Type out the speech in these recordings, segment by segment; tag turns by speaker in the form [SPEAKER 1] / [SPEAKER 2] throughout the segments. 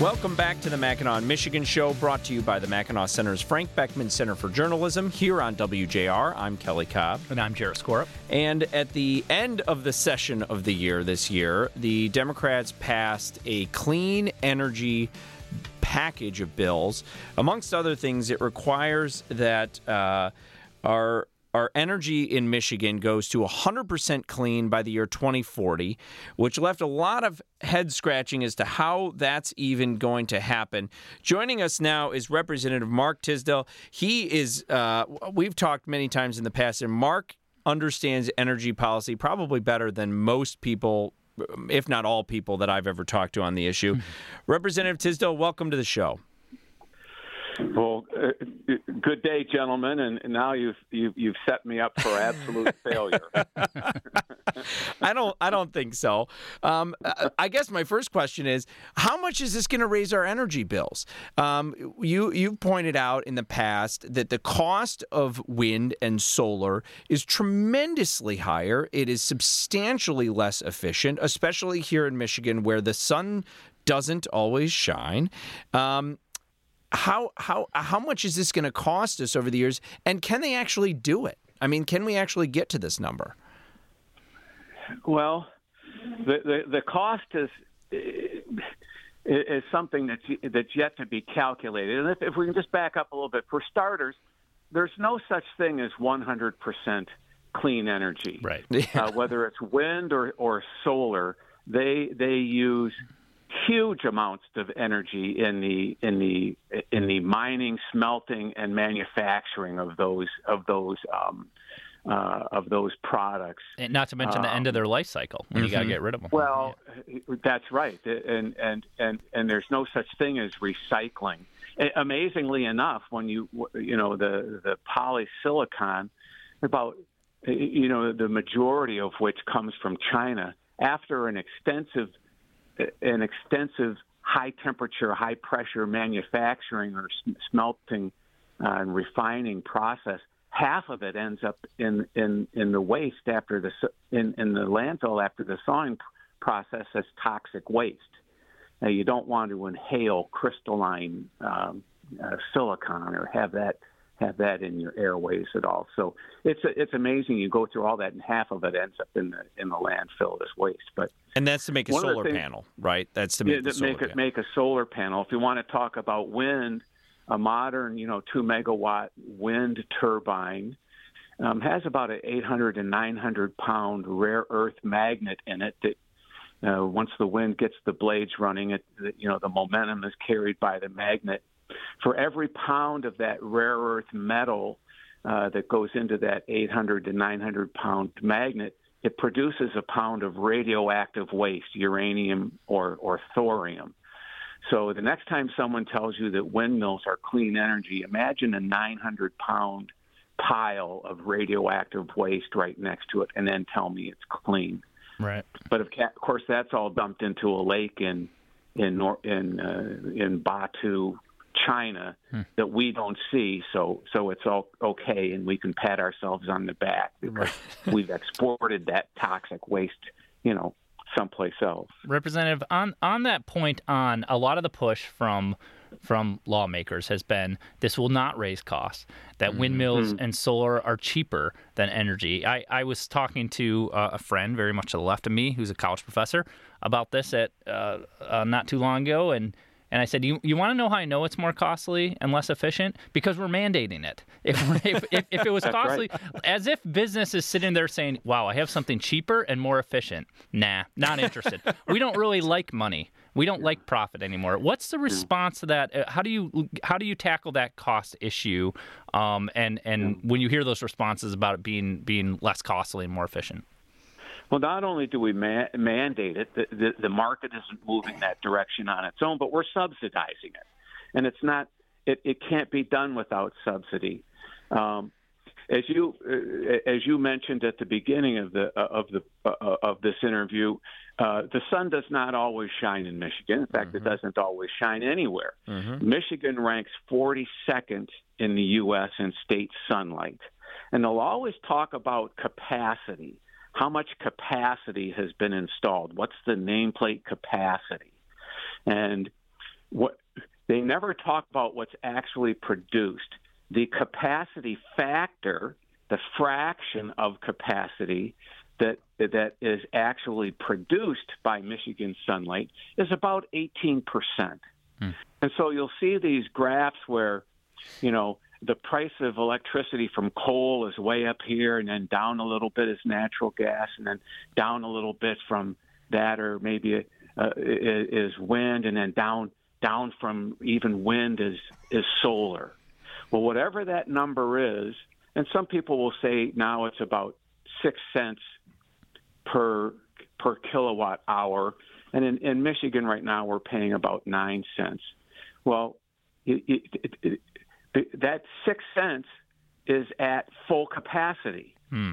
[SPEAKER 1] Welcome back to the Mackinac Michigan Show, brought to you by the Mackinac Center's Frank Beckmann Center for Journalism here on WJR. I'm Kelly Cobb.
[SPEAKER 2] And I'm Jarrett Skorup.
[SPEAKER 1] And at the end of the session of the year this year, the Democrats passed a clean energy package of bills. Amongst other things, it requires that uh, our our energy in Michigan goes to 100% clean by the year 2040, which left a lot of head scratching as to how that's even going to happen. Joining us now is Representative Mark Tisdel. He is, uh, we've talked many times in the past, and Mark understands energy policy probably better than most people. If not all people that I've ever talked to on the issue. Mm-hmm. Representative Tisdel, welcome to the show.
[SPEAKER 3] Well, uh, good day, gentlemen, and now you've you've, you've set me up for absolute failure.
[SPEAKER 1] I don't I don't think so. Um, I guess my first question is, how much is this going to raise our energy bills? Um, you you've pointed out in the past that the cost of wind and solar is tremendously higher. It is substantially less efficient, especially here in Michigan, where the sun doesn't always shine. Um, how how how much is this going to cost us over the years, and can they actually do it? I mean, can we actually get to this number?
[SPEAKER 3] Well, the the, the cost is is something that's that's yet to be calculated. And if, if we can just back up a little bit, for starters, there's no such thing as 100 percent clean energy.
[SPEAKER 1] Right.
[SPEAKER 3] uh, whether it's wind or, or solar, they they use huge amounts of energy in the in the in the mining, smelting, and manufacturing of those of those um, uh, of those products.
[SPEAKER 2] And not to mention um, the end of their life cycle when mm-hmm. you got to get rid of them.
[SPEAKER 3] Well, yeah. that's right, and and and and there's no such thing as recycling. Amazingly enough, when you you know the the polysilicon, about you know the majority of which comes from China, after an extensive an extensive high temperature, high pressure manufacturing or smelting uh, and refining process, half of it ends up in, in, in the waste after the in, in the landfill after the sawing process as toxic waste. Now you don't want to inhale crystalline um, uh, silicon or have that have that in your airways at all. So it's it's amazing. You go through all that, and half of it ends up in the in the landfill as waste. But
[SPEAKER 1] and that's to make a solar things, panel, right? That's to make
[SPEAKER 3] yeah, make
[SPEAKER 1] panel.
[SPEAKER 3] make a solar panel. If you want to talk about wind, a modern you know two megawatt wind turbine. Um, has about an 800 to 900 pound rare earth magnet in it that uh, once the wind gets the blades running, it you know the momentum is carried by the magnet for every pound of that rare earth metal uh, that goes into that 800 to 900 pound magnet, it produces a pound of radioactive waste, uranium or, or thorium. So the next time someone tells you that windmills are clean energy, imagine a 900 pound pile of radioactive waste right next to it, and then tell me it's clean.
[SPEAKER 2] Right.
[SPEAKER 3] But of, course, that's all dumped into a lake in in in uh, in Baotou, China hmm. that we don't see. So so it's all okay, and we can pat ourselves on the back because we've exported that toxic waste, you know, someplace else.
[SPEAKER 2] Representative, on on that point, on a lot of the push from from lawmakers has been this will not raise costs. That mm-hmm. windmills mm-hmm. and solar are cheaper than energy. I, I was talking to uh, a friend very much to the left of me, who's a college professor, about this at uh, uh, not too long ago, and and I said, "You you want to know how I know it's more costly and less efficient? Because we're mandating it. If if, if, if, it was costly,
[SPEAKER 3] right.
[SPEAKER 2] as if business is sitting there saying, "Wow, I have something cheaper and more efficient." Nah, not interested. we don't really like money. We don't like profit anymore. What's the response to that? Uh, how do you how do you tackle that cost issue? Um, and and when you hear those responses about it being being less costly and more efficient.
[SPEAKER 3] Well, not only do we ma- mandate it, the, the, the market isn't moving that direction on its own, but we're subsidizing it, and it's not. It, it can't be done without subsidy. Um, as you uh, as you mentioned at the beginning of the uh, of the uh, of this interview, uh, the sun does not always shine in Michigan. In fact, mm-hmm. it doesn't always shine anywhere. Mm-hmm. Michigan ranks 42nd in the U.S. in state sunlight, and they'll always talk about capacity how much capacity has been installed? What's the nameplate capacity? And what they never talk about what's actually produced. The capacity factor, the fraction of capacity that that is actually produced by Michigan sunlight is about 18%. Hmm. And so you'll see these graphs where, you know, the price of electricity from coal is way up here and then down a little bit is natural gas and then down a little bit from that or maybe uh, is wind and then down down from even wind is is solar. Well, whatever that number is, and some people will say now it's about six cents per per kilowatt hour, and in, in Michigan right now we're paying about nine cents. Well, it, it, it, that six cents is at full capacity, hmm.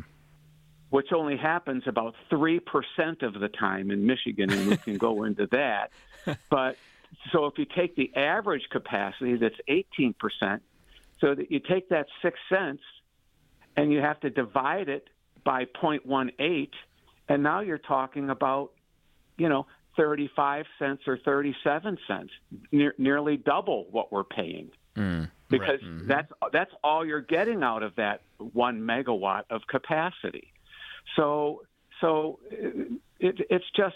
[SPEAKER 3] which only happens about three percent of the time in Michigan, and we can go into that. But so if you take the average capacity, that's eighteen percent. So that you take that six cents, and you have to divide it by 0.18, and now you're talking about, you know, 35 cents or 37 cents, ne- nearly double what we're paying. Mm because right. mm-hmm. that's that's all you're getting out of that one megawatt of capacity. So so it, it's just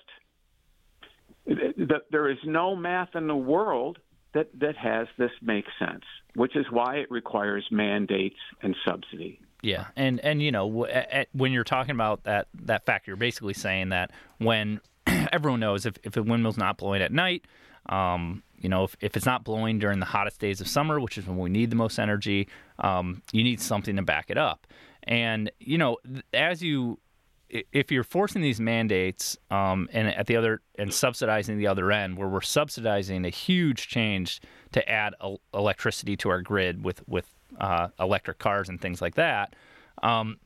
[SPEAKER 3] that there is no math in the world that that has this make sense, which is why it requires mandates and subsidy.
[SPEAKER 2] Yeah, and and you know when you're talking about that that fact, you're basically saying that when everyone knows if if a windmill's not blowing at night, um, you know, if, if it's not blowing during the hottest days of summer, which is when we need the most energy, um, you need something to back it up. And you know, as you if you're forcing these mandates um, and at the other and subsidizing the other end, where we're subsidizing a huge change to add electricity to our grid with with uh, electric cars and things like that, um,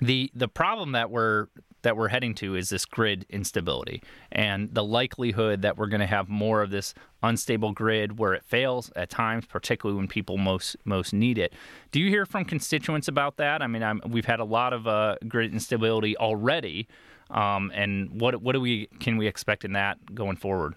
[SPEAKER 2] the the problem that we're that we're heading to is this grid instability and the likelihood that we're going to have more of this unstable grid where it fails at times, particularly when people most most need it. Do you hear from constituents about that? I mean, I'm, we've had a lot of uh, grid instability already, um, and what what do we can we expect in that going forward?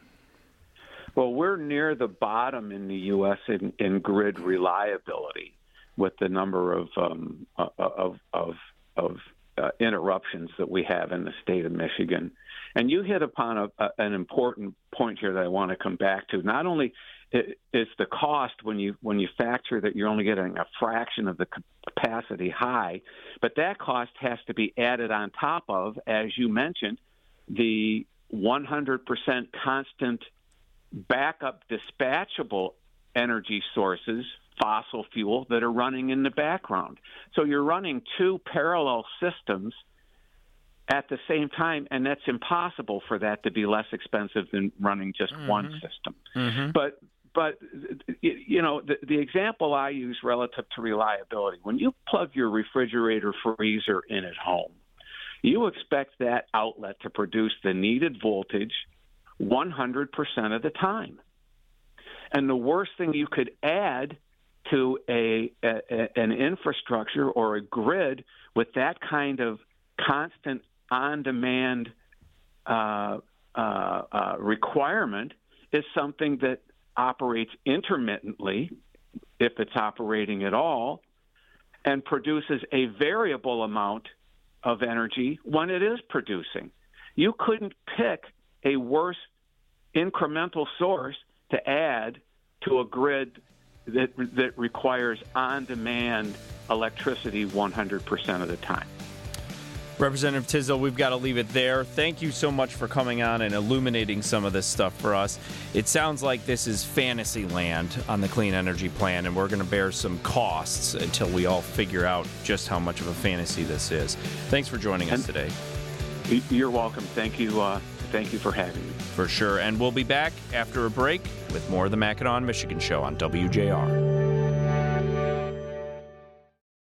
[SPEAKER 3] Well, we're near the bottom in the U.S. in, in grid reliability, with the number of um, of of of uh, interruptions that we have in the state of Michigan. And you hit upon a, a, an important point here that I want to come back to. Not only is the cost when you when you factor that you're only getting a fraction of the capacity high, but that cost has to be added on top of, as you mentioned, the 100% constant backup dispatchable energy sources fossil fuel that are running in the background. So you're running two parallel systems at the same time, and that's impossible for that to be less expensive than running just mm-hmm. one system. Mm-hmm. But but you know the, the example I use relative to reliability when you plug your refrigerator freezer in at home, you expect that outlet to produce the needed voltage 100% of the time. And the worst thing you could add to a, a, an infrastructure or a grid with that kind of constant on-demand uh, uh, uh, requirement is something that operates intermittently, if it's operating at all, and produces a variable amount of energy when it is producing. You couldn't pick a worse incremental source to add to a grid that, that requires on demand electricity 100% of the time.
[SPEAKER 1] Representative Tisdel, we've got to leave it there. Thank you so much for coming on and illuminating some of this stuff for us. It sounds like this is fantasy land on the clean energy plan, and we're going to bear some costs until we all figure out just how much of a fantasy this is. Thanks for joining us today.
[SPEAKER 3] You're welcome. Thank you. Uh, thank you for having me.
[SPEAKER 1] For sure. And we'll be back after a break with more of the Mackinac, Michigan show on WJR.